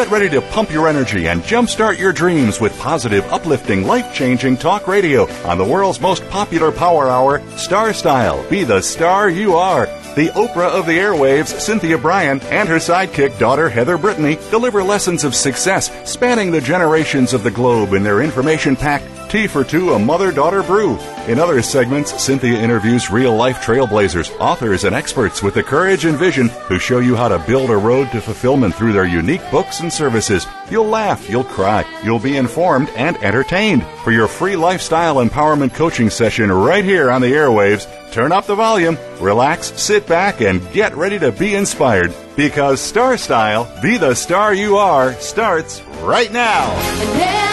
Get ready to pump your energy and jumpstart your dreams with positive, uplifting, life changing talk radio on the world's most popular power hour, Star Style. Be the star you are. The Oprah of the airwaves, Cynthia Brian, and her sidekick daughter, Heather Brittany, deliver lessons of success spanning the generations of the globe in their information packed Tea for Two, a mother daughter brew. In other segments, Cynthia interviews real life trailblazers, authors, and experts with the courage and vision who show you how to build a road to fulfillment through their unique books and services. You'll laugh, you'll cry, you'll be informed and entertained. For your free lifestyle empowerment coaching session right here on the airwaves, turn up the volume, relax, sit back, and get ready to be inspired. Because Star Style, be the star you are, starts right now.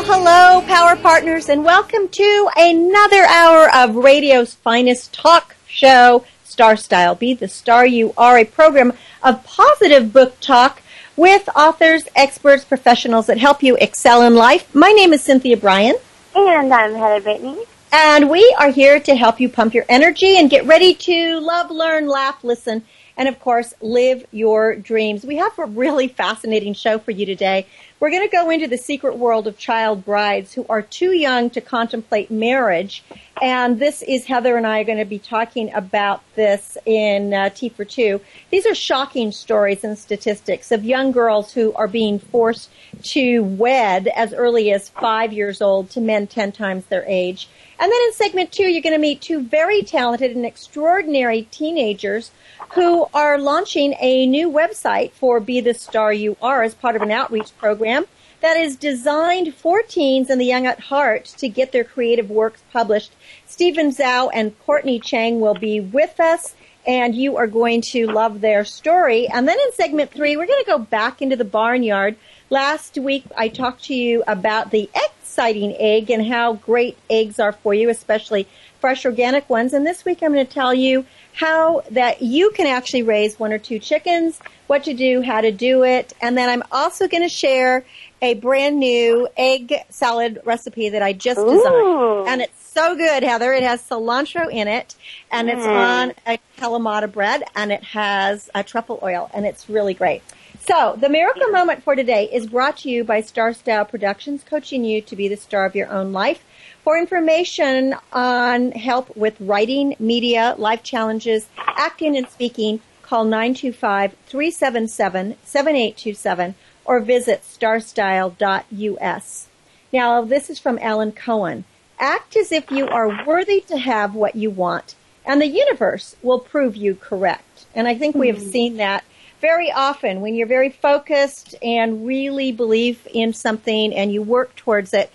Well, hello, Power Partners, and welcome to another hour of radio's finest talk show, Star Style. Be the star you are, a program of positive book talk with authors, experts, professionals that help you excel in life. My name is Cynthia Brian. And I'm Heather Brittany. And we are here to help you pump your energy and get ready to love, learn, laugh, listen, and of course, live your dreams. We have a really fascinating show for you today. We're going to go into the secret world of child brides who are too young to contemplate marriage. And this is Heather and I are going to be talking about this in uh, Tea for Two. These are shocking stories and statistics of young girls who are being forced to wed as early as five years old to men ten times their age. And then in segment two, you're going to meet two very talented and extraordinary teenagers who are launching a new website for Be the Star You Are as part of an outreach program that is designed for teens and the young at heart to get their creative works published. Steven Zhou and Courtney Cheng will be with us and you are going to love their story. And then in segment three, we're going to go back into the barnyard. Last week, I talked to you about the exciting egg and how great eggs are for you, especially fresh organic ones. And this week, I'm going to tell you how that you can actually raise one or two chickens, what to do, how to do it. And then I'm also going to share a brand new egg salad recipe that I just Ooh. designed. And it's so good, Heather. It has cilantro in it and it's Mm. on a Kalamata bread and it has a truffle oil and it's really great. So the miracle moment for today is brought to you by Star Style Productions, coaching you to be the star of your own life. For information on help with writing, media, life challenges, acting and speaking, call 925-377-7827 or visit starstyle.us. Now, this is from Alan Cohen. Act as if you are worthy to have what you want, and the universe will prove you correct. And I think we have hmm. seen that very often when you're very focused and really believe in something and you work towards it,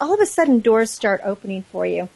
all of a sudden doors start opening for you.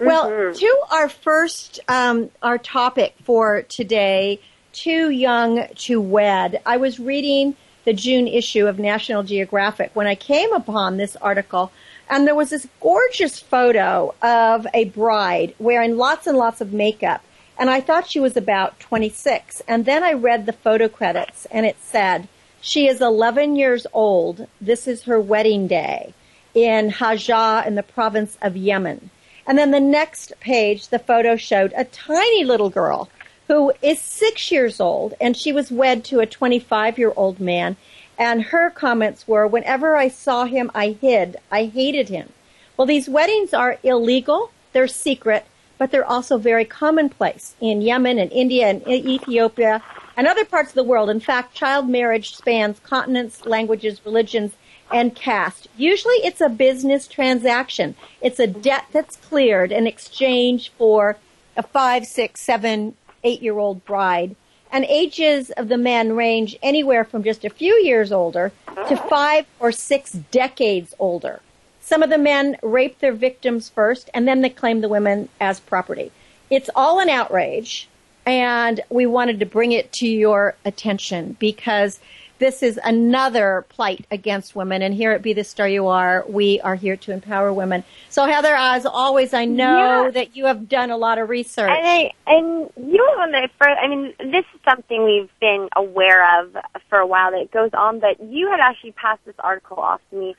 Well, to our first, um, our topic for today, too young to wed. I was reading the June issue of National Geographic when I came upon this article and there was this gorgeous photo of a bride wearing lots and lots of makeup. And I thought she was about 26. And then I read the photo credits and it said, she is 11 years old. This is her wedding day in Hajjah in the province of Yemen. And then the next page, the photo showed a tiny little girl who is six years old and she was wed to a 25 year old man. And her comments were, whenever I saw him, I hid. I hated him. Well, these weddings are illegal. They're secret, but they're also very commonplace in Yemen and India and Ethiopia and other parts of the world. In fact, child marriage spans continents, languages, religions, and caste. Usually it's a business transaction. It's a debt that's cleared in exchange for a five, six, seven, eight year old bride. And ages of the men range anywhere from just a few years older to five or six decades older. Some of the men rape their victims first and then they claim the women as property. It's all an outrage and we wanted to bring it to your attention because this is another plight against women. And here at Be the Star You Are, we are here to empower women. So Heather, as always, I know Yeah. that you have done a lot of research. And I, and you don't want to. I mean, this is something we've been aware of for a while that it goes on. But you had actually passed this article off to me,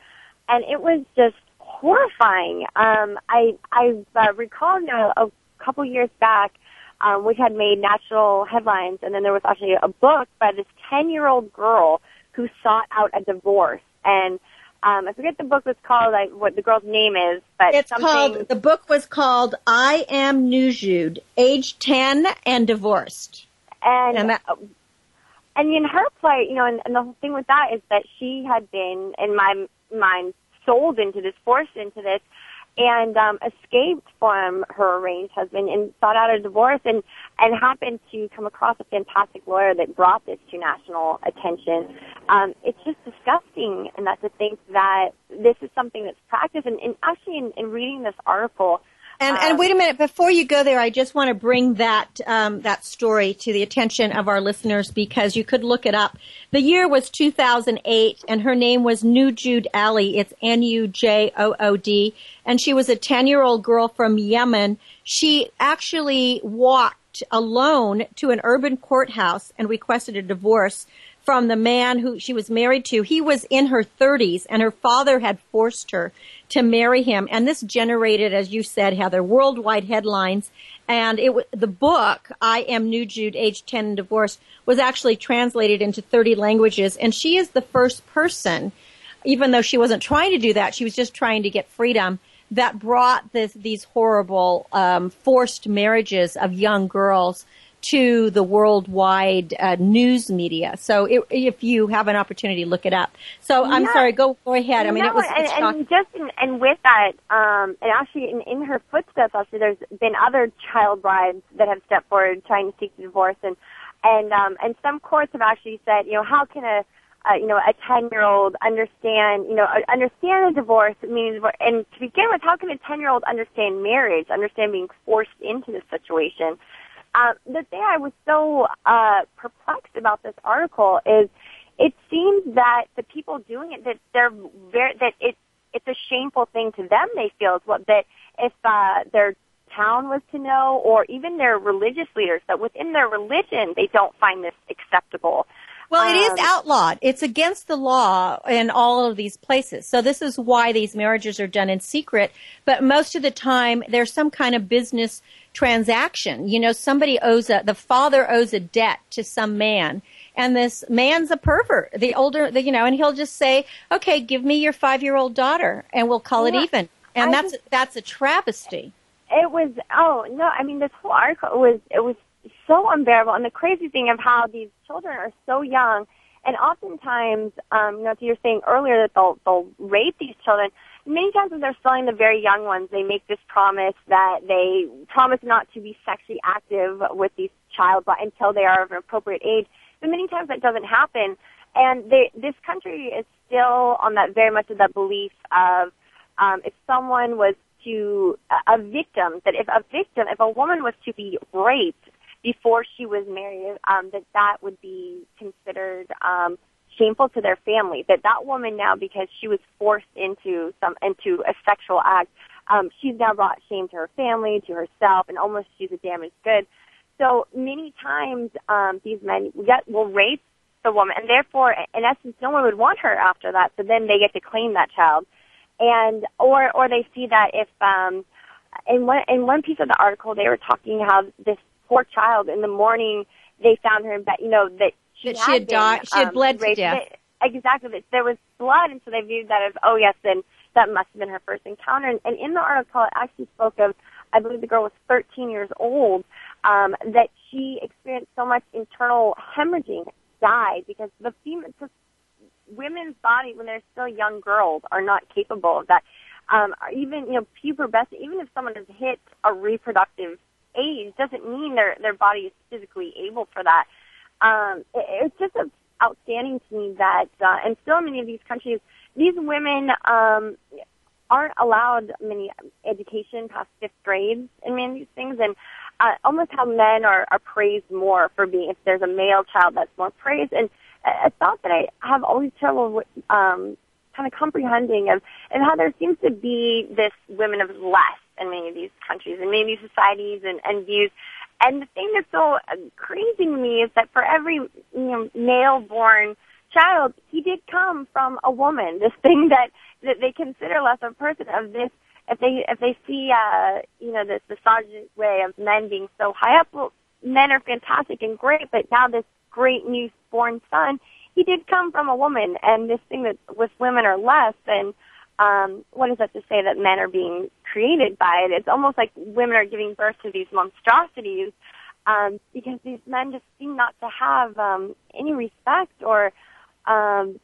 and it was just horrifying. Um, I I uh, recall now a couple years back, um, which had made national headlines. And then there was actually a book by this 10 year old girl who sought out a divorce. And um, I forget the book was called, like what the girl's name is, but it's something... called. The book was called "I Am Nujood, Age Ten and Divorced." And and, that, and in her plight, you know, and, and the whole thing with that is that she had been, in my mind, sold into this, forced into this, and um, escaped from her arranged husband and sought out a divorce and and happened to come across a fantastic lawyer that brought this to national attention. Um, it's just disgusting, and that's to think that this is something that's practiced. And, and actually, in, in reading this article, and, and wait a minute, before you go there, I just want to bring that um, that story to the attention of our listeners because you could look it up. The year was 2008, and her name was Nujood Ali. It's N-U-J-O-O-D, and she was a 10 year old girl from Yemen. She actually walked alone to an urban courthouse and requested a divorce from the man who she was married to. He was in her 30s, and her father had forced her to marry him. And this generated, as you said, Heather, worldwide headlines. And it the book, I Am Nujood, Age 10 and Divorced, was actually translated into 30 languages. And she is the first person, even though she wasn't trying to do that, she was just trying to get freedom, that brought this, these horrible um, forced marriages of young girls to the worldwide uh, news media. So it, if you have an opportunity, look it up. So I'm yeah. sorry, go go ahead. I mean, no, it was and, and just in, and with that, um, and actually in, in her footsteps, actually there's been other child brides that have stepped forward trying to seek divorce, and and um, and some courts have actually said, you know, how can a uh, you know, a 10 year old understand, you know, understand a divorce, means, and to begin with, how can a 10 year old understand marriage, understand being forced into this situation? Uh, the thing I was so uh, perplexed about this article is it seems that the people doing it that they're very that it it's a shameful thing to them. They feel what that if uh, their town was to know, or even their religious leaders, that within their religion they don't find this acceptable. Well, it is um, outlawed. It's against the law in all of these places. So this is why these marriages are done in secret. But most of the time, there's some kind of business transaction. You know, somebody owes a, the father owes a debt to some man and this man's a pervert. The older, the, you know, and he'll just say, okay, give me your five year old daughter and we'll call yeah, it even. And I that's, just, that's a travesty. It was, oh no, I mean, this whole article was, it was so unbearable. And the crazy thing of how these children are so young and oftentimes, um, you know, to your saying earlier that they'll, they'll rape these children many times when they're selling the very young ones, they make this promise that they promise not to be sexually active with these child until they are of an appropriate age. But many times that doesn't happen. And they, this country is still on that very much of that belief of um, if someone was to a victim, that if a victim, if a woman was to be raped before she was married, um, that that would be considered um, shameful to their family that that woman now because she was forced into some into a sexual act um she's now brought shame to her family to herself and almost she's a damaged good. So many times um these men get will rape the woman and therefore in essence no one would want her after that so then they get to claim that child. And or or they see that if um in one in one piece of the article they were talking how this poor child in the morning they found her in bed you know that she that she had died. She had um, bled to death. exactly. There was blood, and so they viewed that as, oh yes, then that must have been her first encounter. And, and in the article, it actually spoke of, I believe the girl was 13 years old, um, that she experienced so much internal hemorrhaging, died because the female, women's body when they're still young girls are not capable of that. Um, even you know pubescent, even if someone has hit a reproductive age, doesn't mean their their body is physically able for that um, it, it's just outstanding to me that, uh, and still in many of these countries, these women um, aren't allowed many education past fifth grade in many of these things, and uh, almost how men are, are praised more for being, if there's a male child that's more praised, and a thought that I have always trouble with, um, kind of comprehending of, and how there seems to be this women of less in many of these countries and many societies and, and views and the thing that's so crazy to me is that for every you know, male-born child, he did come from a woman. This thing that that they consider less of a person of this if they if they see uh you know this misogynistic way of men being so high up, well, men are fantastic and great, but now this great new born son, he did come from a woman, and this thing that with women are less, and um, what is that to say that men are being created by it? It's almost like women are giving birth to these monstrosities um, because these men just seem not to have um, any respect or um,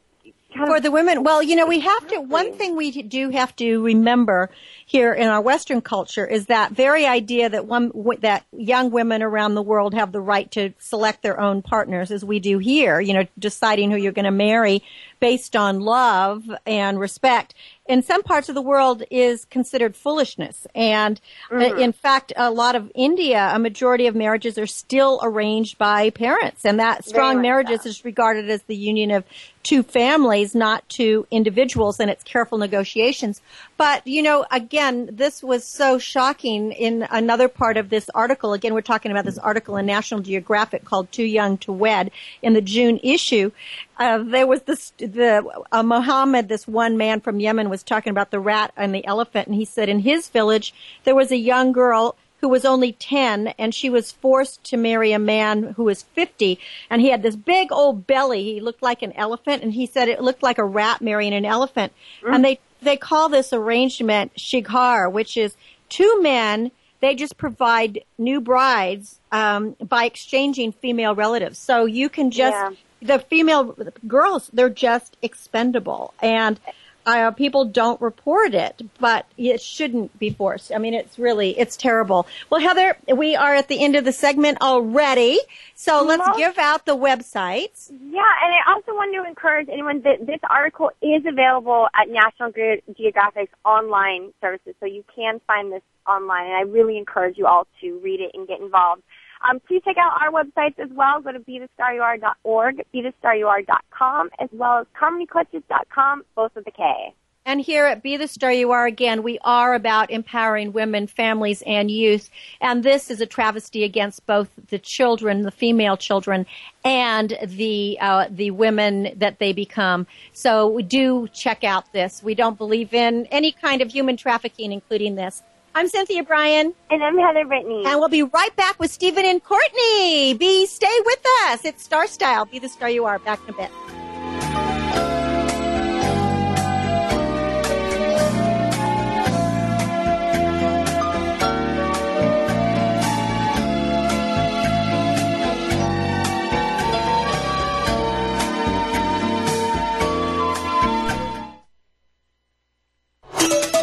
for the women. Well, you know, we have to. One thing we do have to remember here in our Western culture is that very idea that one that young women around the world have the right to select their own partners, as we do here. You know, deciding who you're going to marry based on love and respect in some parts of the world is considered foolishness. And uh, mm-hmm. in fact, a lot of India, a majority of marriages are still arranged by parents. And that strong marriages so. is regarded as the union of two families, not to individuals, and it's careful negotiations. But, you know, again, this was so shocking in another part of this article. Again, we're talking about this article in National Geographic called Too Young to Wed in the June issue. Uh, there was this, the, uh, Muhammad, this one man from Yemen was talking about the rat and the elephant, and he said in his village, there was a young girl who was only 10 and she was forced to marry a man who was 50 and he had this big old belly. He looked like an elephant and he said it looked like a rat marrying an elephant. Mm. And they, they call this arrangement shighar, which is two men they just provide new brides um, by exchanging female relatives. So you can just yeah. the female girls they're just expendable, and uh, people don't report it, but it shouldn't be forced. I mean, it's really, it's terrible. Well, Heather, we are at the end of the segment already, so let's Most, give out the websites. Yeah, and I also want to encourage anyone that this article is available at National Geographic's online services, so you can find this online, and I really encourage you all to read it and get involved. Um, please check out our websites as well. Go to BeTheStarYouAre.org, BeTheStarYouAre.com, as well as CarmonyClutches.com, both with a K. And here at Be the Star You Are again, we are about empowering women, families, and youth. And this is a travesty against both the children, the female children, and the uh, the women that they become. So do check out this. We don't believe in any kind of human trafficking, including this. I'm Cynthia Brian. And I'm Heather Brittany. And we'll be right back with Steven and Courtney. Be stay with us. It's Star Style. Be the star you are. Back in a bit.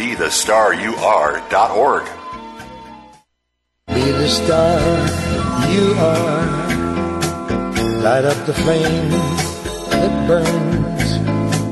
BeTheStarYouAre.org. Be the star you are. Light up the flame that burns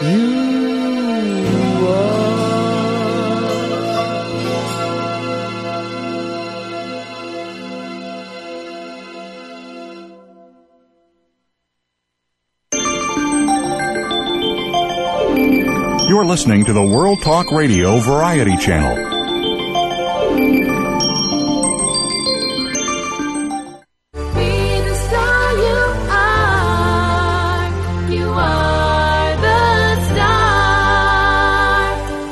You're listening to the World Talk Radio Variety Channel.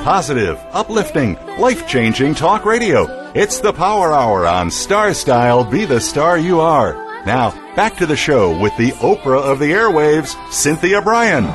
Positive, uplifting, life changing talk radio. It's the Power Hour on Star Style Be the Star You Are. Now, back to the show with the Oprah of the airwaves, Cynthia Brian.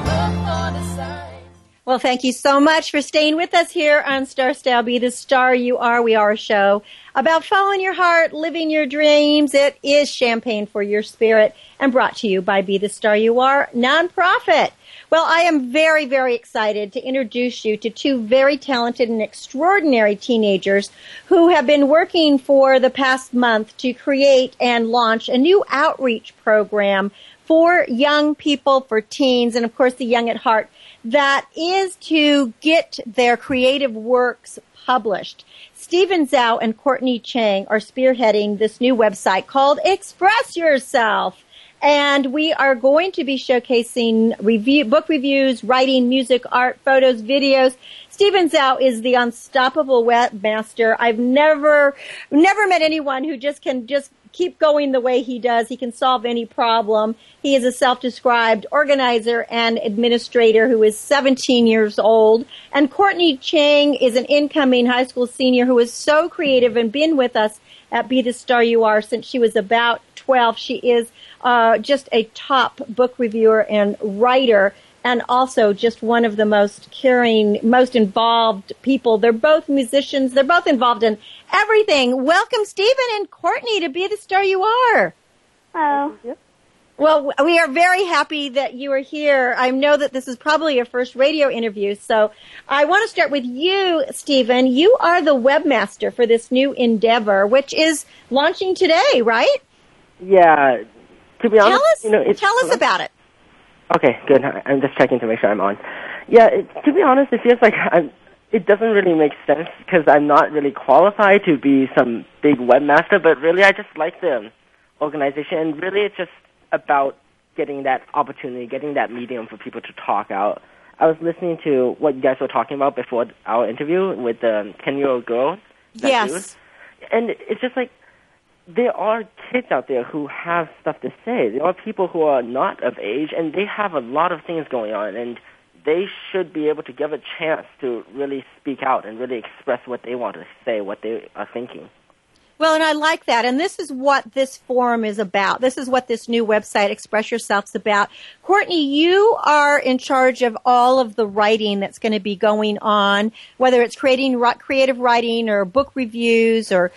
Well, thank you so much for staying with us here on Star Style Be the Star You Are. We are a show about following your heart, living your dreams. It is champagne for your spirit and brought to you by Be the Star You Are nonprofit. Well, I am very, very excited to introduce you to two very talented and extraordinary teenagers who have been working for the past month to create and launch a new outreach program for young people, for teens, and of course the young at heart that is to get their creative works published. Steven Zhou and Courtney Cheng are spearheading this new website called Express Yourself. And we are going to be showcasing review, book reviews, writing, music, art, photos, videos. Steven Zhou is the unstoppable webmaster. I've never, never met anyone who just can just keep going the way he does. He can solve any problem. He is a self-described organizer and administrator who is 17 years old. And Courtney Cheng is an incoming high school senior who is so creative and been with us at Be the Star You Are since she was about 12. She is uh, just a top book reviewer and writer and also just one of the most caring, most involved people. They're both musicians. They're both involved in everything. Welcome, Steven and Courtney, to be the star you are. Hello. Well, we are very happy that you are here. I know that this is probably your first radio interview, so I want to start with you, Steven. You are the webmaster for this new endeavor, which is launching today, right? Yeah. To be honest, Tell us, you know, it's, tell us about it. Okay, good. I'm just checking to make sure I'm on. Yeah, it, to be honest, it feels like I'm. It doesn't really make sense because I'm not really qualified to be some big webmaster, but really I just like the organization, and really it's just about getting that opportunity, getting that medium for people to talk out. I was listening to what you guys were talking about before our interview with the ten-year-old girl. Yes. and it's just like there are kids out there who have stuff to say. There are people who are not of age, and they have a lot of things going on, and they should be able to give a chance to really speak out and really express what they want to say, what they are thinking. Well, and I like that. And this is what this forum is about. This is what this new website, Express Yourself's about. Courtney, you are in charge of all of the writing that's going to be going on, whether it's creating creative writing or book reviews or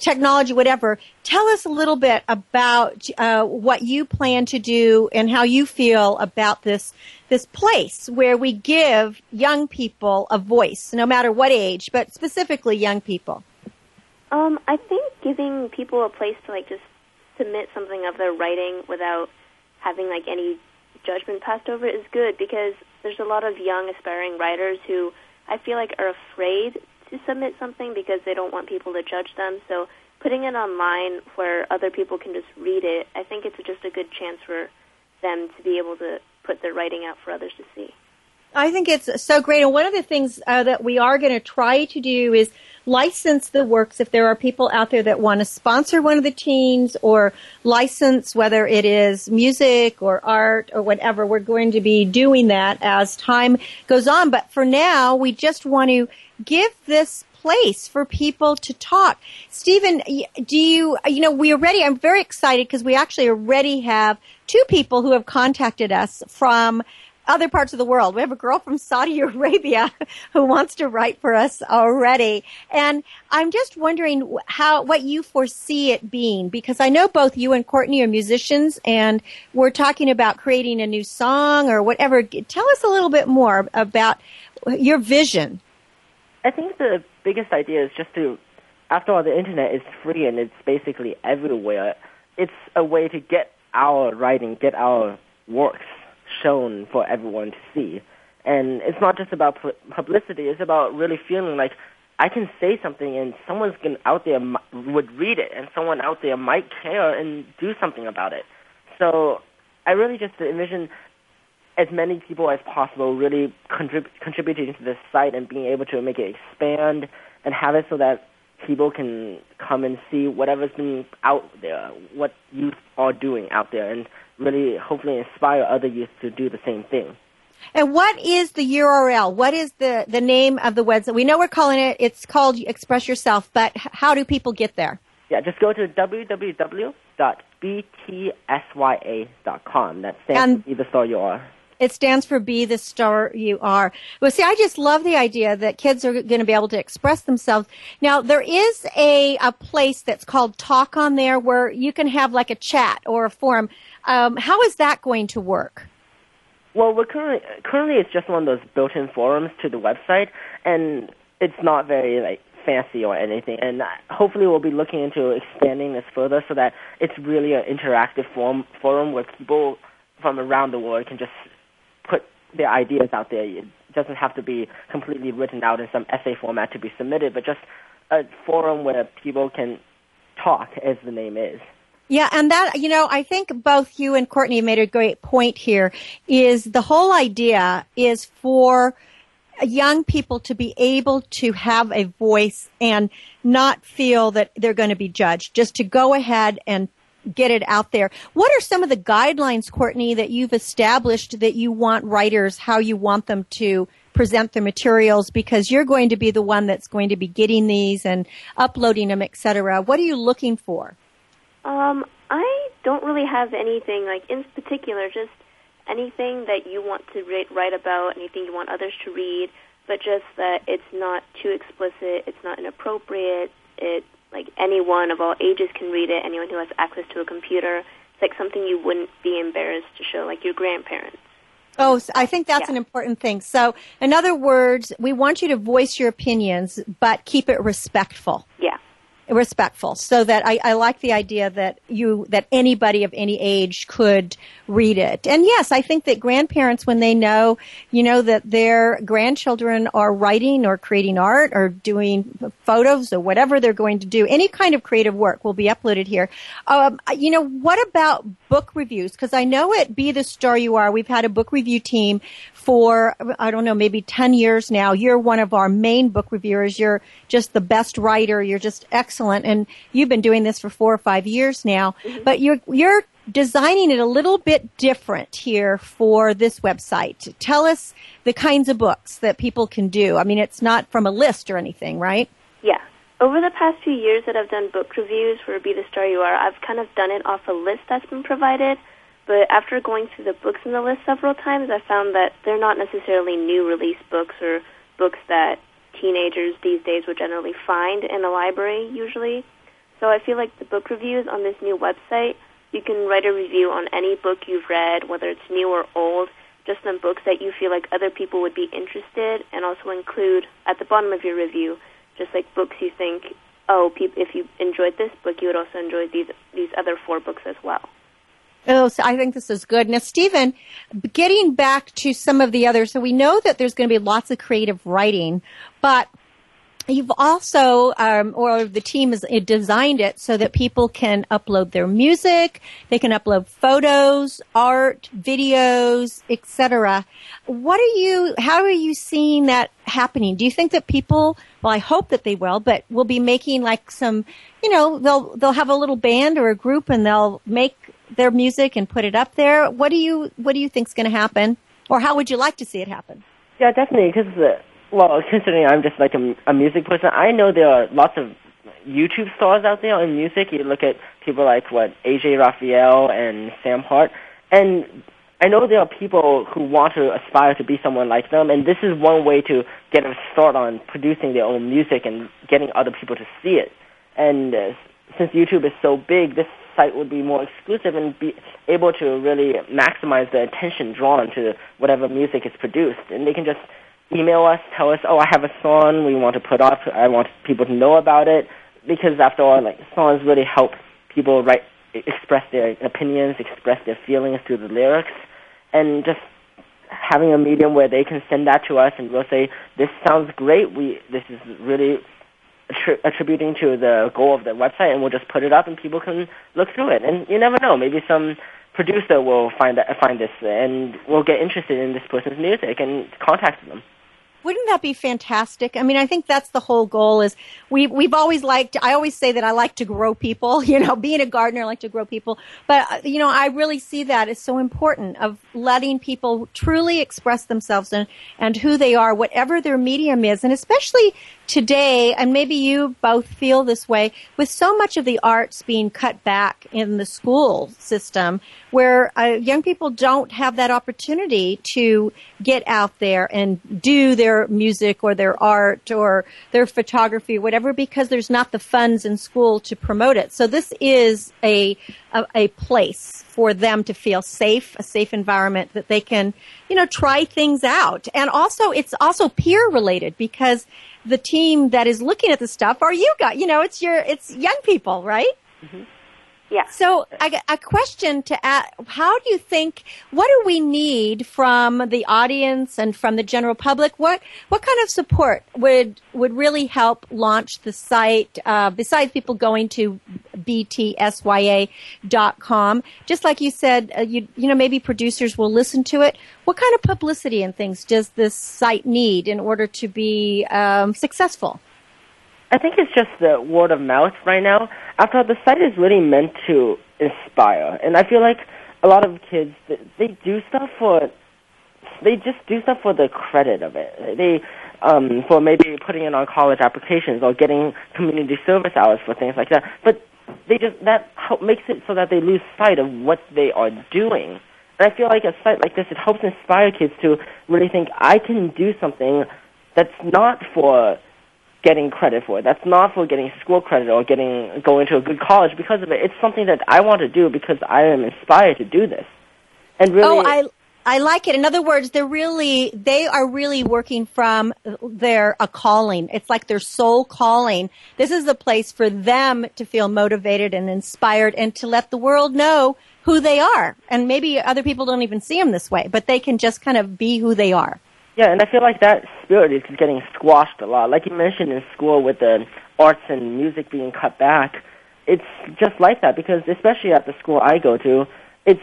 technology, whatever. Tell us a little bit about uh, what you plan to do and how you feel about this this place where we give young people a voice, no matter what age, but specifically young people. Um, I think giving people a place to like just submit something of their writing without having like any judgment passed over is good because there's a lot of young aspiring writers who I feel like are afraid to submit something because they don't want people to judge them. So putting it online where other people can just read it, I think it's just a good chance for them to be able to put their writing out for others to see. I think it's so great. And one of the things uh, that we are going to try to do is license the works if there are people out there that want to sponsor one of the teams or license whether it is music or art or whatever. We're going to be doing that as time goes on. But for now, we just want to give this place for people to talk. Steven, do you, you know, we already, I'm very excited because we actually already have two people who have contacted us from other parts of the world. We have a girl from Saudi Arabia who wants to write for us already. And I'm just wondering how, what you foresee it being, because I know both you and Courtney are musicians and we're talking about creating a new song or whatever. Tell us a little bit more about your vision. I think the biggest idea is just to, after all, the internet is free and it's basically everywhere. It's a way to get our writing, get our works shown for everyone to see. And it's not just about publicity, it's about really feeling like I can say something and someone's gonna, out there would read it and someone out there might care and do something about it. So I really just envision as many people as possible really contrib- contributing to this site and being able to make it expand and have it so that people can come and see whatever's been out there, what youth are doing out there, and really hopefully inspire other youth to do the same thing. And what is the URL? What is the, the name of the website? We know we're calling it, it's called Express Yourself, but how do people get there? Yeah, just go to www.btsya.com. That stands And- for Be the Star You Are. It stands for Be the Star You Are. Well, see, I just love the idea that kids are going to be able to express themselves. Now, there is a, a place that's called Talk on there where you can have like a chat or a forum. Um, how is that going to work? Well, we're currently currently it's just one of those built-in forums to the website, and it's not very like fancy or anything. And uh, hopefully, we'll be looking into expanding this further so that it's really an interactive forum forum where people from around the world can just their ideas out there. It doesn't have to be completely written out in some essay format to be submitted, but just a forum where people can talk, as the name is. Yeah, and that, you know, I think both you and Courtney made a great point here is the whole idea is for young people to be able to have a voice and not feel that they're going to be judged, just to go ahead and get it out there. What are some of the guidelines, Courtney, that you've established that you want writers, how you want them to present their materials because you're going to be the one that's going to be getting these and uploading them, et cetera. What are you looking for? Um, I don't really have anything like in particular. Just anything that you want to write about, anything you want others to read, but just that it's not too explicit, it's not inappropriate. It like anyone of all ages can read it. Anyone who has access to a computer. It's like something you wouldn't be embarrassed to show, like your grandparents. Oh, so I think that's Yeah. an important thing. So, in other words, we want you to voice your opinions, but keep it respectful. Yeah. Respectful, so that I, I like the idea that you that anybody of any age could read it. And yes, I think that grandparents, when they know, you know, that their grandchildren are writing or creating art or doing photos or whatever they're going to do, any kind of creative work will be uploaded here. Um, you know, what about book reviews? Because I know at Be the Star You Are, we've had a book review team for, I don't know, maybe 10 years now. You're one of our main book reviewers. You're just the best writer. You're just excellent. And you've been doing this for four or five years now. Mm-hmm. But you're, you're designing it a little bit different here for this website. Tell us the kinds of books that people can do. I mean, it's not from a list or anything, right? Yeah. Over the past few years that I've done book reviews for Be the Star You Are, I've kind of done it off a list that's been provided. But after going through the books in the list several times, I found that they're not necessarily new release books or books that teenagers these days would generally find in a library usually. So I feel like the book reviews on this new website, you can write a review on any book you've read, whether it's new or old, just on books that you feel like other people would be interested, and also include at the bottom of your review just like books you think, oh, peop- if you enjoyed this book, you would also enjoy these these other four books as well. Oh, so I think this is good. Now, Steven, getting back to some of the others, so we know that there's going to be lots of creative writing, but you've also, um, or the team has designed it so that people can upload their music, they can upload photos, art, videos, etc. What are you? How are you seeing that happening? Do you think that people? Well, I hope that they will, but will be making like some, you know, they'll they'll have a little band or a group and they'll make their music and put it up there. What do you What do you think's going to happen, or how would you like to see it happen? Yeah, definitely. Because well, considering I'm just like a, a music person, I know there are lots of YouTube stars out there in music. You look at people like what AJ Rafael and Sam Hart, and I know there are people who want to aspire to be someone like them, and this is one way to get a start on producing their own music and getting other people to see it. And uh, since YouTube is so big, this site would be more exclusive and be able to really maximize the attention drawn to whatever music is produced. And they can just email us, tell us, oh, I have a song we want to put up. I want people to know about it. Because after all, like songs really help people write, express their opinions, express their feelings through the lyrics, and just having a medium where they can send that to us and we'll say, this sounds great. We this is really attri- attributing to the goal of the website, and we'll just put it up and people can look through it. And you never know, maybe some producer will find that, find this and will get interested in this person's music and contact them. Wouldn't that be fantastic? I mean, I think that's the whole goal is we, we've always liked, I always say that I like to grow people, you know, being a gardener, I like to grow people. But, uh, you know, I really see that as so important of letting people truly express themselves and, and who they are, whatever their medium is. And especially today, and maybe you both feel this way, with so much of the arts being cut back in the school system, where uh, young people don't have that opportunity to get out there and do their music or their art or their photography, whatever, because there's not the funds in school to promote it. So this is a, a, a place for them to feel safe, a safe environment that they can, you know, try things out. And also, it's also peer related because the team that is looking at the stuff are you guys. You know, it's your, it's young people, right? Mm-hmm. Yeah. So a question to ask, how do you think, what do we need from the audience and from the general public? What, what kind of support would, would really help launch the site, uh, besides people going to btsya.com? Just like you said, uh, you, you know, maybe producers will listen to it. What kind of publicity and things does this site need in order to be um, successful? I think it's just the word of mouth right now. After all, the site is really meant to inspire, and I feel like a lot of kids they do stuff for they just do stuff for the credit of it. They um, for maybe putting it on college applications or getting community service hours for things like that. But they just that makes it so that they lose sight of what they are doing. And I feel like a site like this it helps inspire kids to really think I can do something that's not for getting credit for. That's not for getting school credit or getting going to a good college because of it. It's something that I want to do because I am inspired to do this. And really, oh, I I like it. In other words, they're really they are really working from their a calling. It's like their soul calling. This is the place for them to feel motivated and inspired and to let the world know who they are. And maybe other people don't even see them this way, but they can just kind of be who they are. Yeah, and I feel like that spirit is getting squashed a lot. Like you mentioned in school with the arts and music being cut back, it's just like that because especially at the school I go to, it's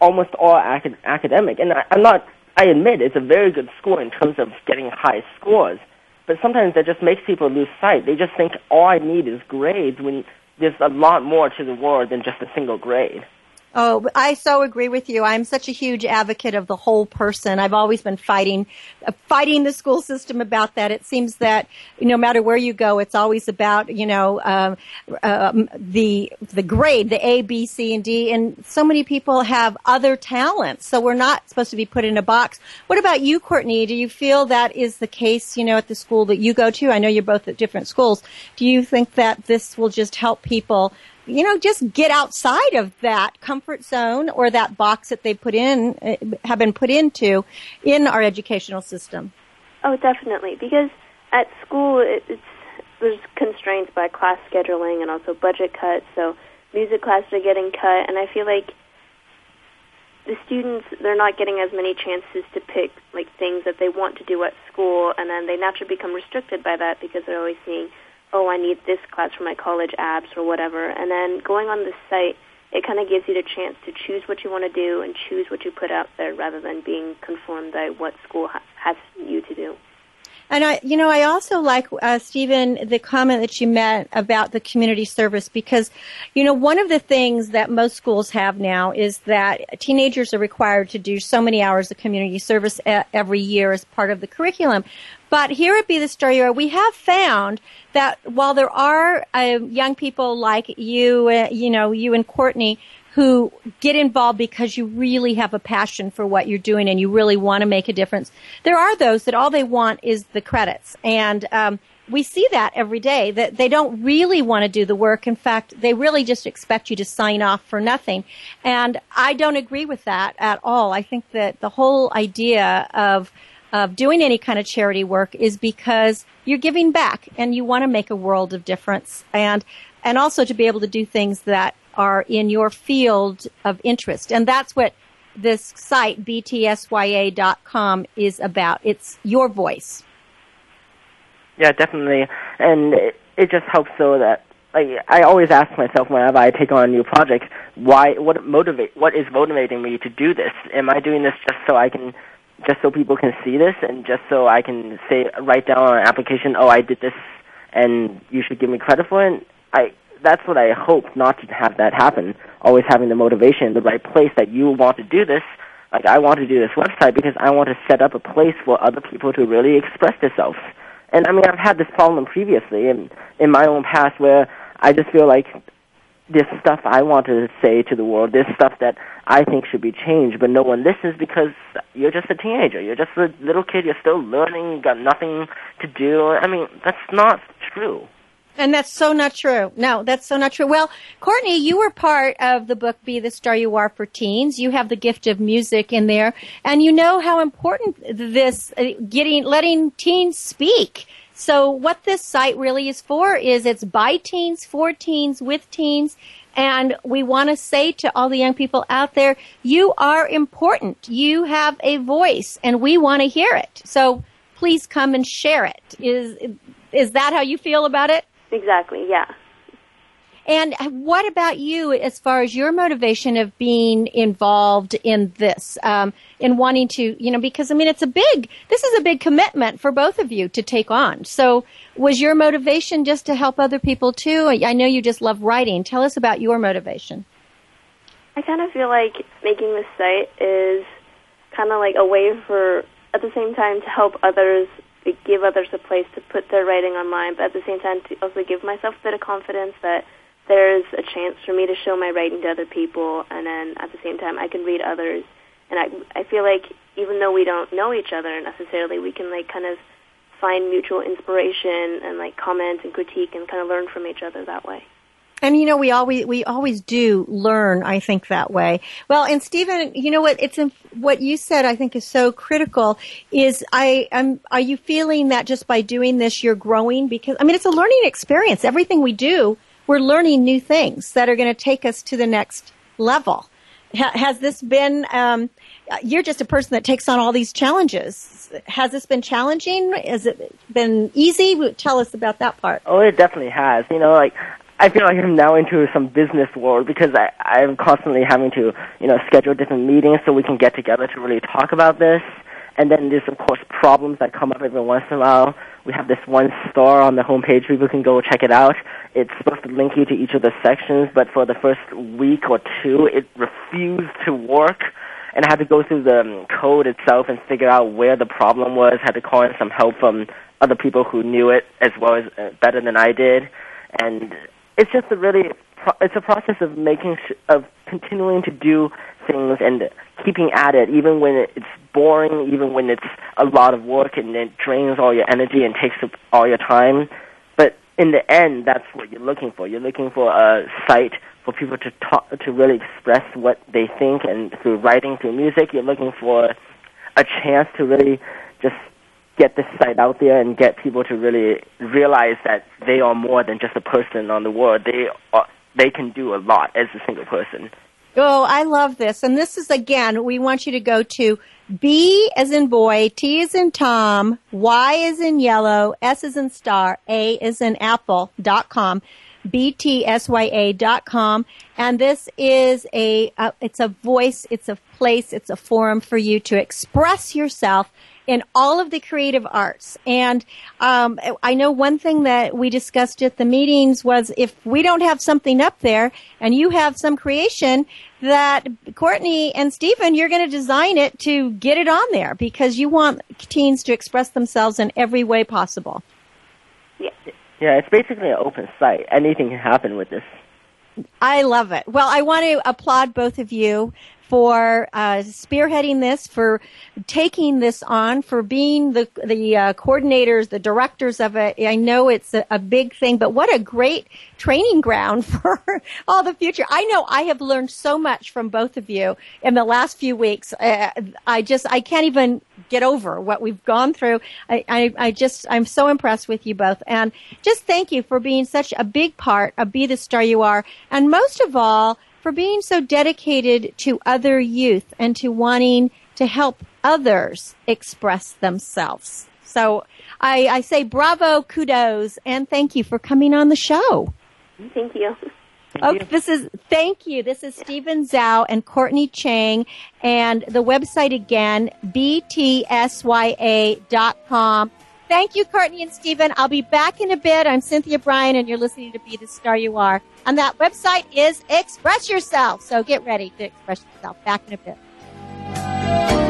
almost all acad- academic. And I, I'm not, I admit it's a very good school in terms of getting high scores, but sometimes that just makes people lose sight. They just think all I need is grades when there's a lot more to the world than just a single grade. Oh, I so agree with you. I'm such a huge advocate of the whole person. I've always been fighting, uh, fighting the school system about that. It seems that no matter where you go, it's always about you know uh, um, the the grade, the A, B, C, and D, and so many people have other talents. So we're not supposed to be put in a box. What about you, Courtney? Do you feel that is the case? You know, at the school that you go to, I know you're both at different schools. Do you think that this will just help people? You know, just get outside of that comfort zone or that box that they put in, eh, have been put into in our educational system. Oh, definitely. Because at school, it, it's there's constraints by class scheduling and also budget cuts. So music classes are getting cut, and I feel like the students they're not getting as many chances to pick like things that they want to do at school, and then they naturally become restricted by that because they're always seeing oh, I need this class for my college abs or whatever. And then going on this site, it kind of gives you the chance to choose what you want to do and choose what you put out there rather than being conformed by what school ha- has you to do. And I, you know, I also like, uh, Steven, the comment that you made about the community service because, you know, one of the things that most schools have now is that teenagers are required to do so many hours of community service every year as part of the curriculum. But here at Be the Are, we have found that while there are uh, young people like you, uh, you know, you and Courtney, who get involved because you really have a passion for what you're doing and you really want to make a difference. There are those that all they want is the credits. And um, we see that every day that they don't really want to do the work. In fact, they really just expect you to sign off for nothing. And I don't agree with that at all. I think that the whole idea of of doing any kind of charity work is because you're giving back and you want to make a world of difference and and also to be able to do things that are in your field of interest. And that's what this site, btsya.com, is about. It's your voice. Yeah, definitely. And it, it just helps so that like I always ask myself whenever I take on a new project, why what motivate what is motivating me to do this? Am I doing this just so I can just so people can see this and just so I can say write down on an application, oh, I did this, and you should give me credit for it. I that's what I hope not to have that happen. Always having the motivation, the right place that you want to do this. Like I want to do this website because I want to set up a place for other people to really express themselves. And I mean, I've had this problem previously in in my own past where I just feel like this stuff I want to say to the world, this stuff that I think should be changed, but no one listens because you're just a teenager. You're just a little kid. You're still learning. You got nothing to do. I mean, that's not true. And that's so not true. No, that's so not true. Well, Courtney, you were part of the book Be the Star You Are for Teens. You have the gift of music in there, and you know how important this uh, getting letting teens speak. So what this site really is for is it's by teens, for teens, with teens, and we want to say to all the young people out there, you are important. You have a voice and we want to hear it. So please come and share it. Is, is that how you feel about it? Exactly, yeah. And what about you as far as your motivation of being involved in this, um, in wanting to, you know, because I mean, it's a big, this is a big commitment for both of you to take on. So was your motivation just to help other people too? I know you just love writing. Tell us about your motivation. I kind of feel like making this site is kind of like a way for, at the same time, to help others give others a place to put their writing online, but at the same time to also give myself a bit of confidence that there's a chance for me to show my writing to other people, and then at the same time I can read others. And I I feel like even though we don't know each other necessarily, we can like kind of find mutual inspiration and like comment and critique and kind of learn from each other that way. And you know, we always we always do learn. I think that way. Well, and Steven, you know what? It's what you said. I think is so critical. Is I am. Are you feeling that just by doing this, you're growing? Because I mean, it's a learning experience. Everything we do we're learning new things that are going to take us to the next level. has this been, um, you're just a person that takes on all these challenges. Has this been challenging? Has it been easy? Tell us about that part. Oh, it definitely has. You know, like, I feel like I'm now into some business world because I, I'm constantly having to, you know, schedule different meetings so we can get together to really talk about this. And then there's of course problems that come up every once in a while. We have this one store on the homepage. People can go check it out. It's supposed to link you to each of the sections, but for the first week or two, it refused to work. And I had to go through the code itself and figure out where the problem was. Had to call in some help from other people who knew it as well as uh, better than I did. And it's just a really, it's a process of making, sh- of continuing to do things and keeping at it, even when it's boring, even when it's a lot of work and it drains all your energy and takes up all your time. But in the end, that's what you're looking for. You're looking for a site for people to talk, to really express what they think, and through writing, through music, you're looking for a chance to really just get this site out there and get people to really realize that they are more than just a person on the world. They are, they can do a lot as a single person. Oh, I love this. And this is again, we want you to go to B as in boy, T as in Tom, Y as in yellow, S as in star, A is in apple dot com, btsya dot com. And this is a, it's a voice, it's a place, it's a forum for you to express yourself in all of the creative arts. And um, I know one thing that we discussed at the meetings was if we don't have something up there and you have some creation, that Courtney and Steven, you're going to design it to get it on there because you want teens to express themselves in every way possible. Yeah, yeah it's basically an open site. Anything can happen with this. I love it. Well, I want to applaud both of you for uh, spearheading this, for taking this on, for being the the uh, coordinators, the directors of it. I know it's a, a, big thing, but what a great training ground for all the future. I know I have learned so much from both of you in the last few weeks. Uh, I just I can't even get over what we've gone through. I, I, I just I'm so impressed with you both, and just thank you for being such a big part of Be the Star You Are, and most of all for being so dedicated to other youth and to wanting to help others express themselves. So I, I say bravo, kudos, and thank you for coming on the show. Thank you. Oh, this is thank you. This is Steven Zhou and Courtney Cheng, and the website again btsya.com. Thank you, Courtney and Steven. I'll be back in a bit. I'm Cynthia Brian, and you're listening to Be the Star You Are. And that website is Express Yourself. So get ready to express yourself. Back in a bit.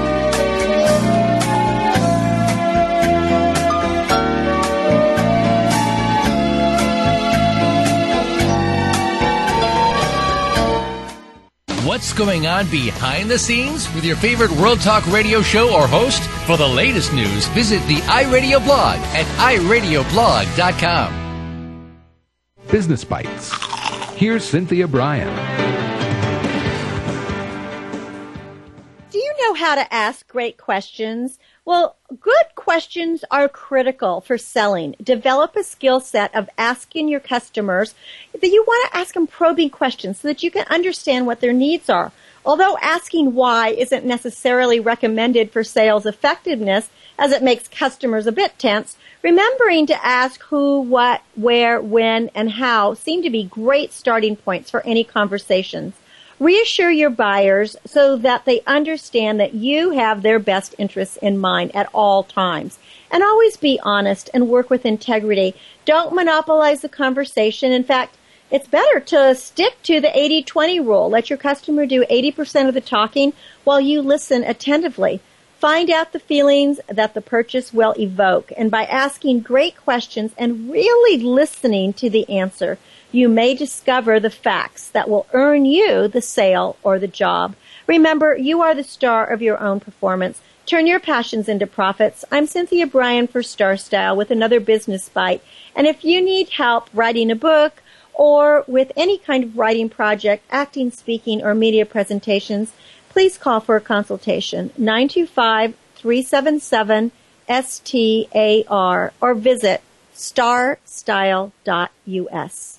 What's going on behind the scenes with your favorite World Talk radio show or host? For the latest news, visit the iRadio blog at iradioblog.com. Business Bites. Here's Cynthia Brian. Do you know how to ask great questions? Well, good questions are critical for selling. Develop a skill set of asking your customers that you want to ask them probing questions so that you can understand what their needs are. Although asking why isn't necessarily recommended for sales effectiveness, as it makes customers a bit tense, remembering to ask who, what, where, when, and how seem to be great starting points for any conversations. Reassure your buyers so that they understand that you have their best interests in mind at all times. And always be honest and work with integrity. Don't monopolize the conversation. In fact, it's better to stick to the 80-20 rule. Let your customer do 80% of the talking while you listen attentively. Find out the feelings that the purchase will evoke. And by asking great questions and really listening to the answer, you may discover the facts that will earn you the sale or the job. Remember, you are the star of your own performance. Turn your passions into profits. I'm Cynthia Brian for Star Style with another business bite. And if you need help writing a book or with any kind of writing project, acting, speaking, or media presentations, please call for a consultation. 925 377 STAR or visit starstyle.us.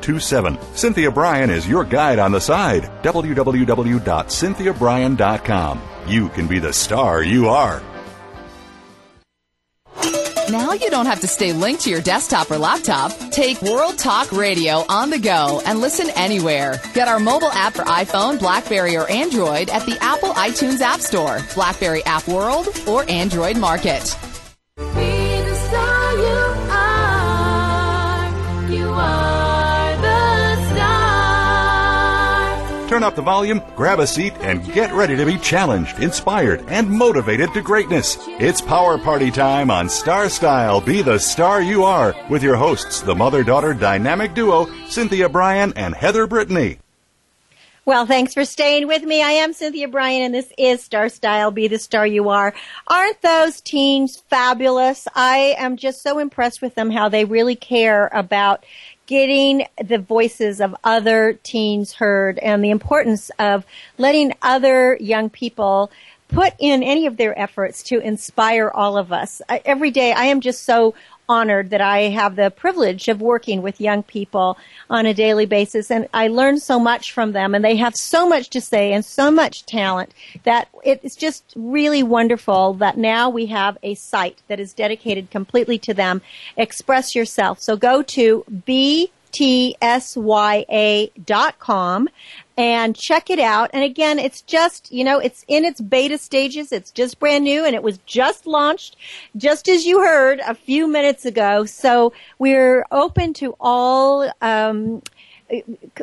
27. Cynthia Brian is your guide on the side. www.cynthiabrian.com. You can be the star you are. Now you don't have to stay linked to your desktop or laptop. Take World Talk Radio on the go and listen anywhere. Get our mobile app for iPhone, Blackberry, or Android at the Apple iTunes App Store, Blackberry App World, or Android Market. Turn up the volume, grab a seat, and get ready to be challenged, inspired, and motivated to greatness. It's power party time on Star Style Be the Star You Are with your hosts, the mother daughter dynamic duo, Cynthia Brian and Heather Brittany. Well, thanks for staying with me. I am Cynthia Brian, and this is Star Style Be the Star You Are. Aren't those teens fabulous? I am just so impressed with them how they really care about getting the voices of other teens heard and the importance of letting other young people put in any of their efforts to inspire all of us. I, every day I am just so honored that I have the privilege of working with young people on a daily basis and I learn so much from them and they have so much to say and so much talent that it's just really wonderful that now we have a site that is dedicated completely to them. Express yourself. So go to btsya.com and check it out. And again, it's just, you know, it's in its beta stages. It's just brand new and it was just launched just as you heard a few minutes ago. So we're open to all, um,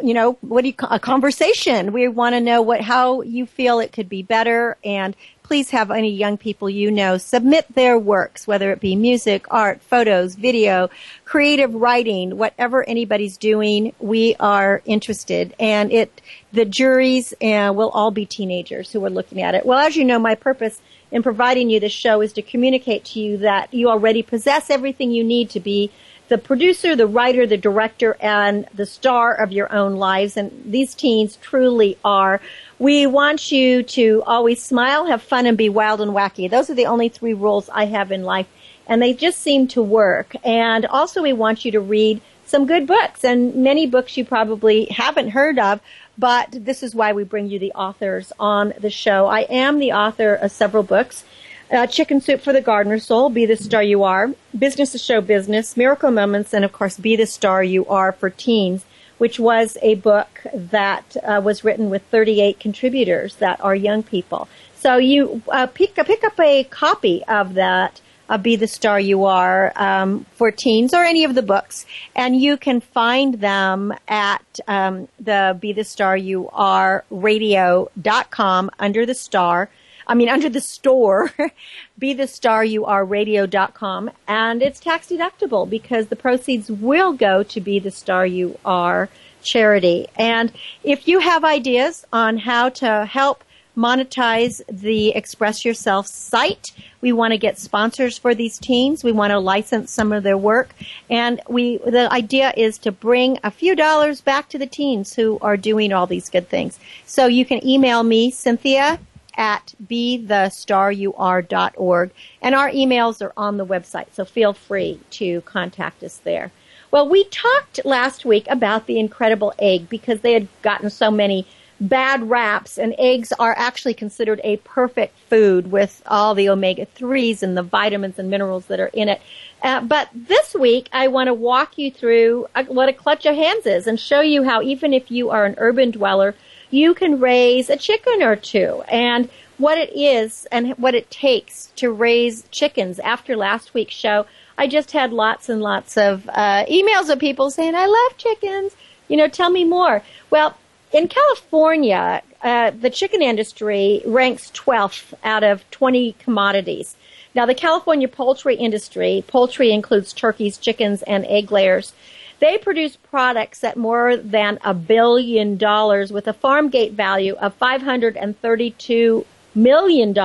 you know, what do you a conversation? We want to know what how you feel it could be better, and please have any young people you know submit their works, whether it be music, art, photos, video, creative writing, whatever anybody's doing. We are interested, and it the juries uh, will all be teenagers who are looking at it. Well, as you know, my purpose in providing you this show is to communicate to you that you already possess everything you need to be the producer, the writer, the director, and the star of your own lives. And these teens truly are. We want you to always smile, have fun, and be wild and wacky. Those are the only three rules I have in life. And they just seem to work. And also we want you to read some good books and many books you probably haven't heard of, but this is why we bring you the authors on the show. I am the author of several books. Uh, Chicken Soup for the Gardener Soul, Be the Star You Are, Business to Show Business, Miracle Moments, and of course, Be the Star You Are for Teens, which was a book that uh, was written with 38 contributors that are young people. So you uh, pick, pick up a copy of that uh, Be the Star You Are um, for teens or any of the books. And you can find them at um, the Be the Star You Are radio.com under the star. I mean, under the store, be the star you are radio.com. And it's tax deductible because the proceeds will go to be the star you are charity. And if you have ideas on how to help monetize the Express Yourself site. We want to get sponsors for these teams. We want to license some of their work. And we, the idea is to bring a few dollars back to the teens who are doing all these good things. So you can email me, Cynthia at bethestaryouare.org. And our emails are on the website, so feel free to contact us there. Well, we talked last week about the incredible egg because they had gotten so many bad raps, and eggs are actually considered a perfect food with all the omega 3s and the vitamins and minerals that are in it. Uh, but this week, I want to walk you through what a clutch of hands is and show you how even if you are an urban dweller, you can raise a chicken or two and what it is and what it takes to raise chickens. After last week's show, I just had lots and lots of uh, emails of people saying, I love chickens. You know, tell me more. Well, in California, uh, the chicken industry ranks 12th out of 20 commodities. Now, the California poultry industry, poultry includes turkeys, chickens, and egg layers. They produce products at more than a billion dollars with a farm gate value of $532 million,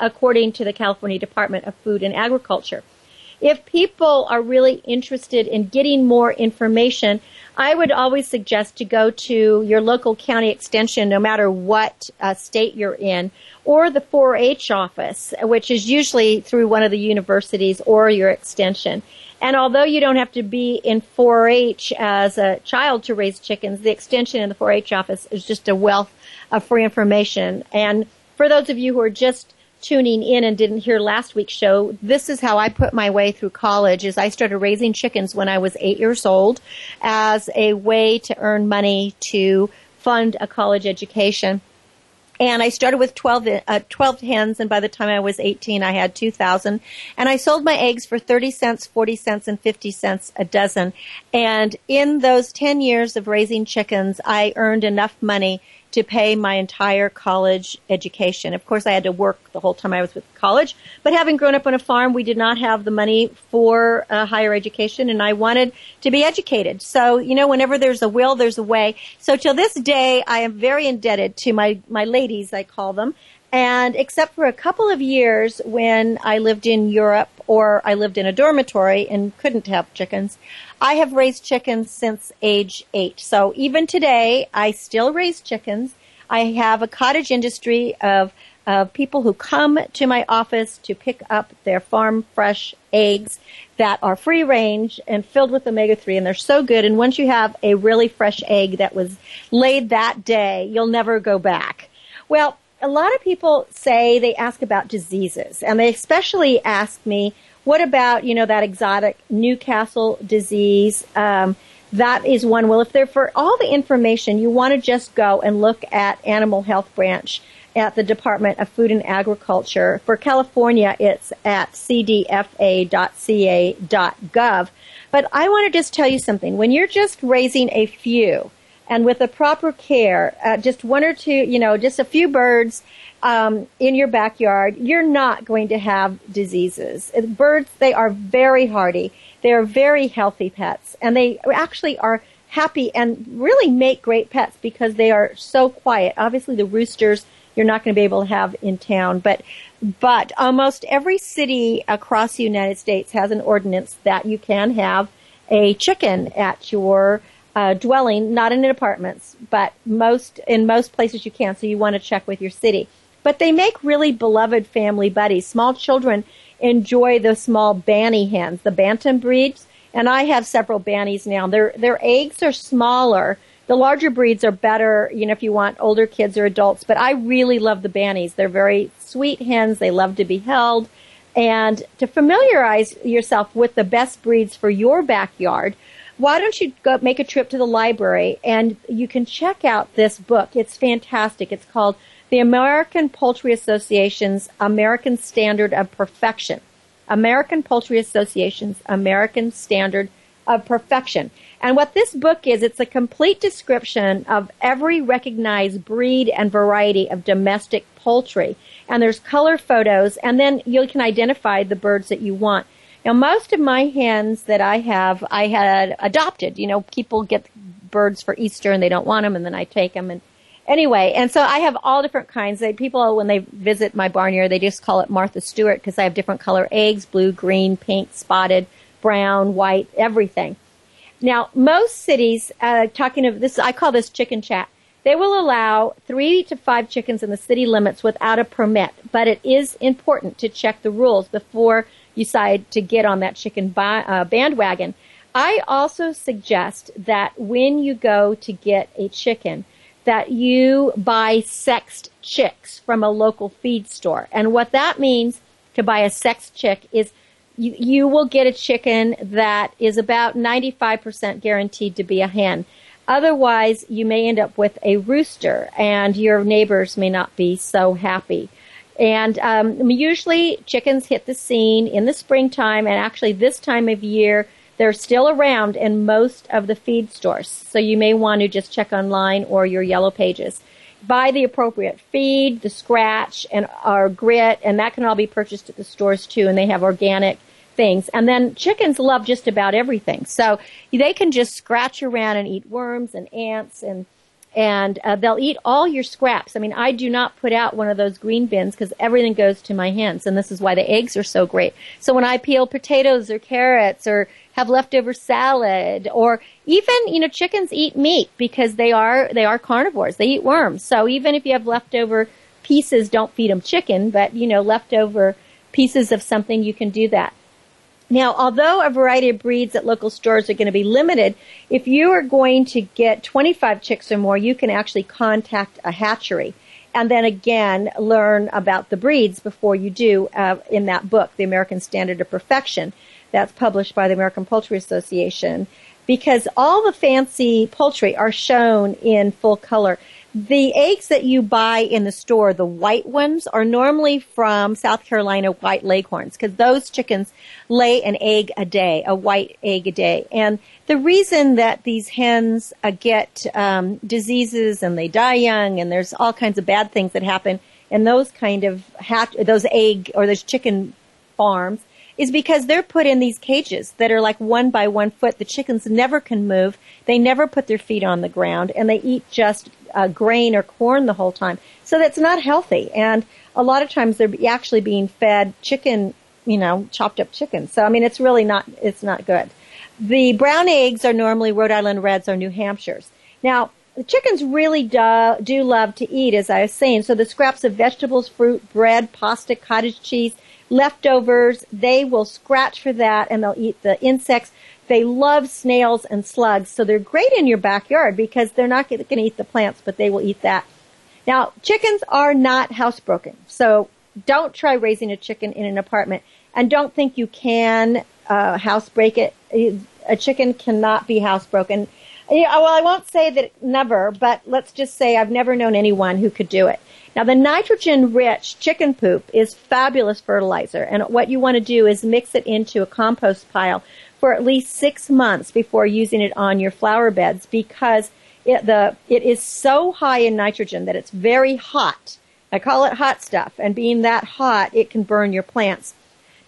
according to the California Department of Food and Agriculture. If people are really interested in getting more information, I would always suggest to go to your local county extension, no matter what uh, state you're in, or the 4-H office, which is usually through one of the universities or your extension. And although you don't have to be in 4-H as a child to raise chickens, the extension in the 4-H office is just a wealth of free information. And for those of you who are just tuning in and didn't hear last week's show, this is how I put my way through college is I started raising chickens when I was eight years old as a way to earn money to fund a college education. And I started with 12, uh, 12 hens, and by the time I was 18, I had 2,000. And I sold my eggs for 30 cents, 40 cents, and 50 cents a dozen. And in those 10 years of raising chickens, I earned enough money to pay my entire college education. Of course, I had to work the whole time I was with college, but having grown up on a farm, we did not have the money for uh, higher education, and I wanted to be educated. So, you know, whenever there's a will, there's a way. So, till this day, I am very indebted to my my ladies, I call them. And except for a couple of years when I lived in Europe or I lived in a dormitory and couldn't have chickens, I have raised chickens since age eight. So even today, I still raise chickens. I have a cottage industry of, of people who come to my office to pick up their farm fresh eggs that are free range and filled with omega 3 and they're so good. And once you have a really fresh egg that was laid that day, you'll never go back. Well, a lot of people say they ask about diseases and they especially ask me, what about, you know, that exotic Newcastle disease? Um, that is one. Well, if they're for all the information, you want to just go and look at Animal Health Branch at the Department of Food and Agriculture. For California, it's at cdfa.ca.gov. But I want to just tell you something. When you're just raising a few, and with the proper care, uh, just one or two, you know, just a few birds um, in your backyard, you're not going to have diseases. Birds, they are very hardy. They are very healthy pets, and they actually are happy and really make great pets because they are so quiet. Obviously, the roosters you're not going to be able to have in town, but but almost every city across the United States has an ordinance that you can have a chicken at your uh, dwelling, not in apartments, but most in most places you can. So you want to check with your city. But they make really beloved family buddies. Small children enjoy the small banny hens, the bantam breeds, and I have several bannies now. Their their eggs are smaller. The larger breeds are better, you know, if you want older kids or adults. But I really love the bannies. They're very sweet hens. They love to be held. And to familiarize yourself with the best breeds for your backyard, why don't you go make a trip to the library and you can check out this book. It's fantastic. It's called The American Poultry Association's American Standard of Perfection. American Poultry Association's American Standard of Perfection. And what this book is, it's a complete description of every recognized breed and variety of domestic poultry. And there's color photos, and then you can identify the birds that you want. Now, most of my hens that I have, I had adopted. You know, people get birds for Easter and they don't want them, and then I take them. And anyway, and so I have all different kinds. They, people, when they visit my barnyard, they just call it Martha Stewart because I have different color eggs: blue, green, pink, spotted, brown, white, everything. Now, most cities, uh, talking of this, I call this chicken chat. They will allow three to five chickens in the city limits without a permit, but it is important to check the rules before decide to get on that chicken uh, bandwagon. I also suggest that when you go to get a chicken, that you buy sexed chicks from a local feed store. And what that means to buy a sexed chick is you, you will get a chicken that is about 95% guaranteed to be a hen. Otherwise, you may end up with a rooster and your neighbors may not be so happy. And um, usually chickens hit the scene in the springtime, and actually this time of year, they're still around in most of the feed stores. So you may want to just check online or your yellow pages. Buy the appropriate feed, the scratch, and our grit, and that can all be purchased at the stores too, and they have organic things. And then chickens love just about everything. So they can just scratch around and eat worms and ants and and uh, they'll eat all your scraps. I mean, I do not put out one of those green bins because everything goes to my hands, and this is why the eggs are so great. So when I peel potatoes or carrots or have leftover salad, or even you know, chickens eat meat because they are they are carnivores. They eat worms. So even if you have leftover pieces, don't feed them chicken, but you know, leftover pieces of something, you can do that. Now, although a variety of breeds at local stores are going to be limited, if you are going to get 25 chicks or more, you can actually contact a hatchery and then again learn about the breeds before you do uh, in that book, The American Standard of Perfection, that's published by the American Poultry Association, because all the fancy poultry are shown in full color. The eggs that you buy in the store, the white ones, are normally from South Carolina white leghorns because those chickens lay an egg a day, a white egg a day. And the reason that these hens uh, get um, diseases and they die young and there's all kinds of bad things that happen in those kind of hatch, those egg or those chicken farms is because they're put in these cages that are like one by one foot. The chickens never can move. They never put their feet on the ground and they eat just uh, grain or corn the whole time. So that's not healthy. And a lot of times they're actually being fed chicken, you know, chopped up chicken. So I mean, it's really not, it's not good. The brown eggs are normally Rhode Island Reds or New Hampshires. Now, the chickens really do, do love to eat, as I was saying. So the scraps of vegetables, fruit, bread, pasta, cottage cheese, leftovers, they will scratch for that and they'll eat the insects. They love snails and slugs, so they're great in your backyard because they're not going to eat the plants, but they will eat that. Now, chickens are not housebroken, so don't try raising a chicken in an apartment, and don't think you can uh, housebreak it. A chicken cannot be housebroken. well, I won't say that never, but let's just say I've never known anyone who could do it. Now, the nitrogen-rich chicken poop is fabulous fertilizer, and what you want to do is mix it into a compost pile for at least six months before using it on your flower beds because it, the, it is so high in nitrogen that it's very hot. I call it hot stuff. And being that hot, it can burn your plants.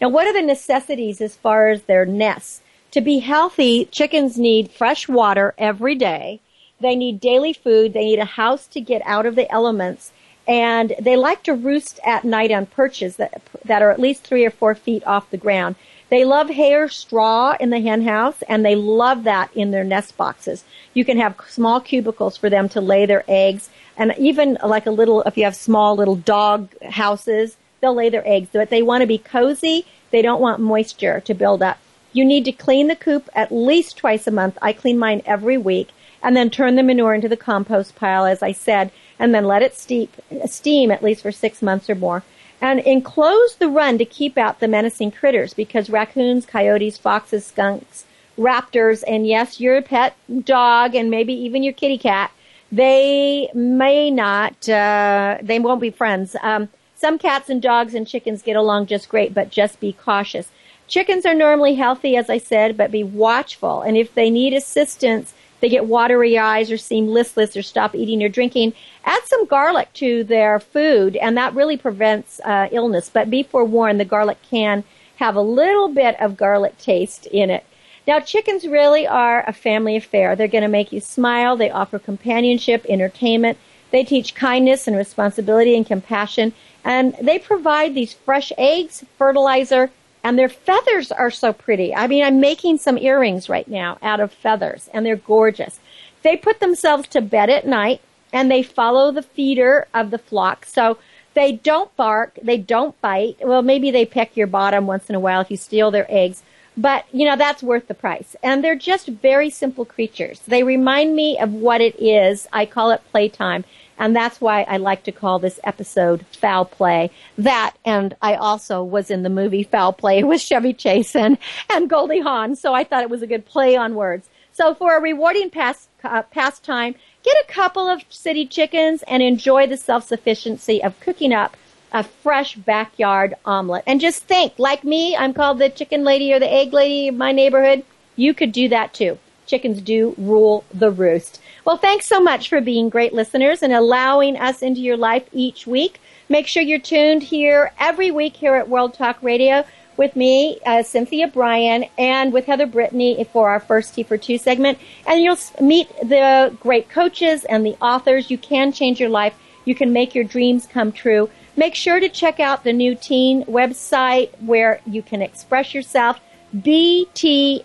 Now, what are the necessities as far as their nests? To be healthy, chickens need fresh water every day. They need daily food. They need a house to get out of the elements. And they like to roost at night on perches that, that are at least three or four feet off the ground. They love hay or straw in the hen house and they love that in their nest boxes. You can have small cubicles for them to lay their eggs and even like a little, if you have small little dog houses, they'll lay their eggs, but they want to be cozy. They don't want moisture to build up. You need to clean the coop at least twice a month. I clean mine every week and then turn the manure into the compost pile, as I said, and then let it steep, steam at least for six months or more. And enclose the run to keep out the menacing critters because raccoons, coyotes, foxes, skunks, raptors, and yes, your pet dog and maybe even your kitty cat, they may not, uh, they won't be friends. Um, some cats and dogs and chickens get along just great, but just be cautious. Chickens are normally healthy, as I said, but be watchful. And if they need assistance, they get watery eyes or seem listless or stop eating or drinking, add some garlic to their food, and that really prevents uh, illness. But be forewarned, the garlic can have a little bit of garlic taste in it. Now, chickens really are a family affair. They're going to make you smile. They offer companionship, entertainment. They teach kindness and responsibility and compassion. And they provide these fresh eggs, fertilizer, and their feathers are so pretty. I mean, I'm making some earrings right now out of feathers, and they're gorgeous. They put themselves to bed at night, and they follow the feeder of the flock. So they don't bark, they don't bite. Well, maybe they peck your bottom once in a while if you steal their eggs. But, you know, that's worth the price. And they're just very simple creatures. They remind me of what it is. I call it playtime. And that's why I like to call this episode Foul Play. That, and I also was in the movie Foul Play with Chevy Chase and, and Goldie Hawn, so I thought it was a good play on words. So for a rewarding past, uh, pastime, get a couple of city chickens and enjoy the self-sufficiency of cooking up a fresh backyard omelet. And just think, like me, I'm called the chicken lady or the egg lady of my neighborhood. You could do that too. Chickens do rule the roost. Well, thanks so much for being great listeners and allowing us into your life each week. Make sure you're tuned here every week here at World Talk Radio with me, uh, Cynthia Brian, and with Heather Brittany for our first Tea for Two segment. And you'll meet the great coaches and the authors. You can change your life. You can make your dreams come true. Make sure to check out the new teen website where you can express yourself, btsya.com.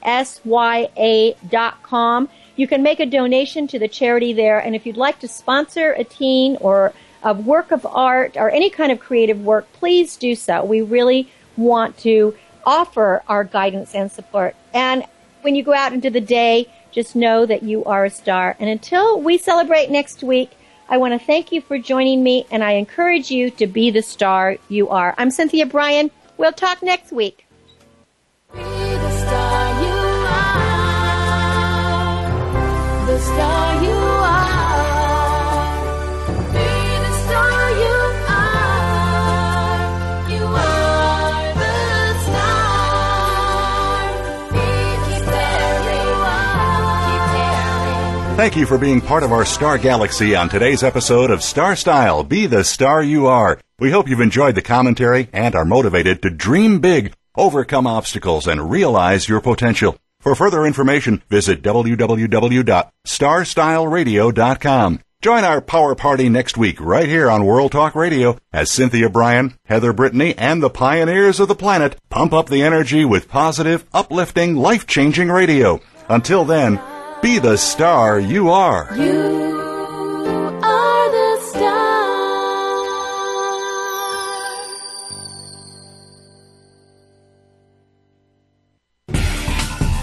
You can make a donation to the charity there, and if you'd like to sponsor a teen or a work of art or any kind of creative work, please do so. We really want to offer our guidance and support. And when you go out into the day, just know that you are a star. And until we celebrate next week, I want to thank you for joining me, and I encourage you to be the star you are. I'm Cynthia Brian. We'll talk next week. Thank you for being part of our star galaxy on today's episode of Star Style Be the Star You Are. We hope you've enjoyed the commentary and are motivated to dream big, overcome obstacles, and realize your potential. For further information, visit www.starstyleradio.com. Join our power party next week right here on World Talk Radio as Cynthia Brian, Heather Brittany, and the pioneers of the planet pump up the energy with positive, uplifting, life-changing radio. Until then, be the star you are. You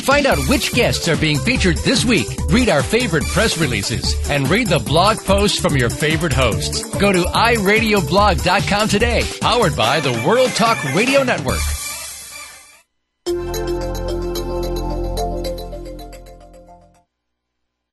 Find out which guests are being featured this week. Read our favorite press releases and read the blog posts from your favorite hosts. Go to iradioblog.com today, powered by the World Talk Radio Network.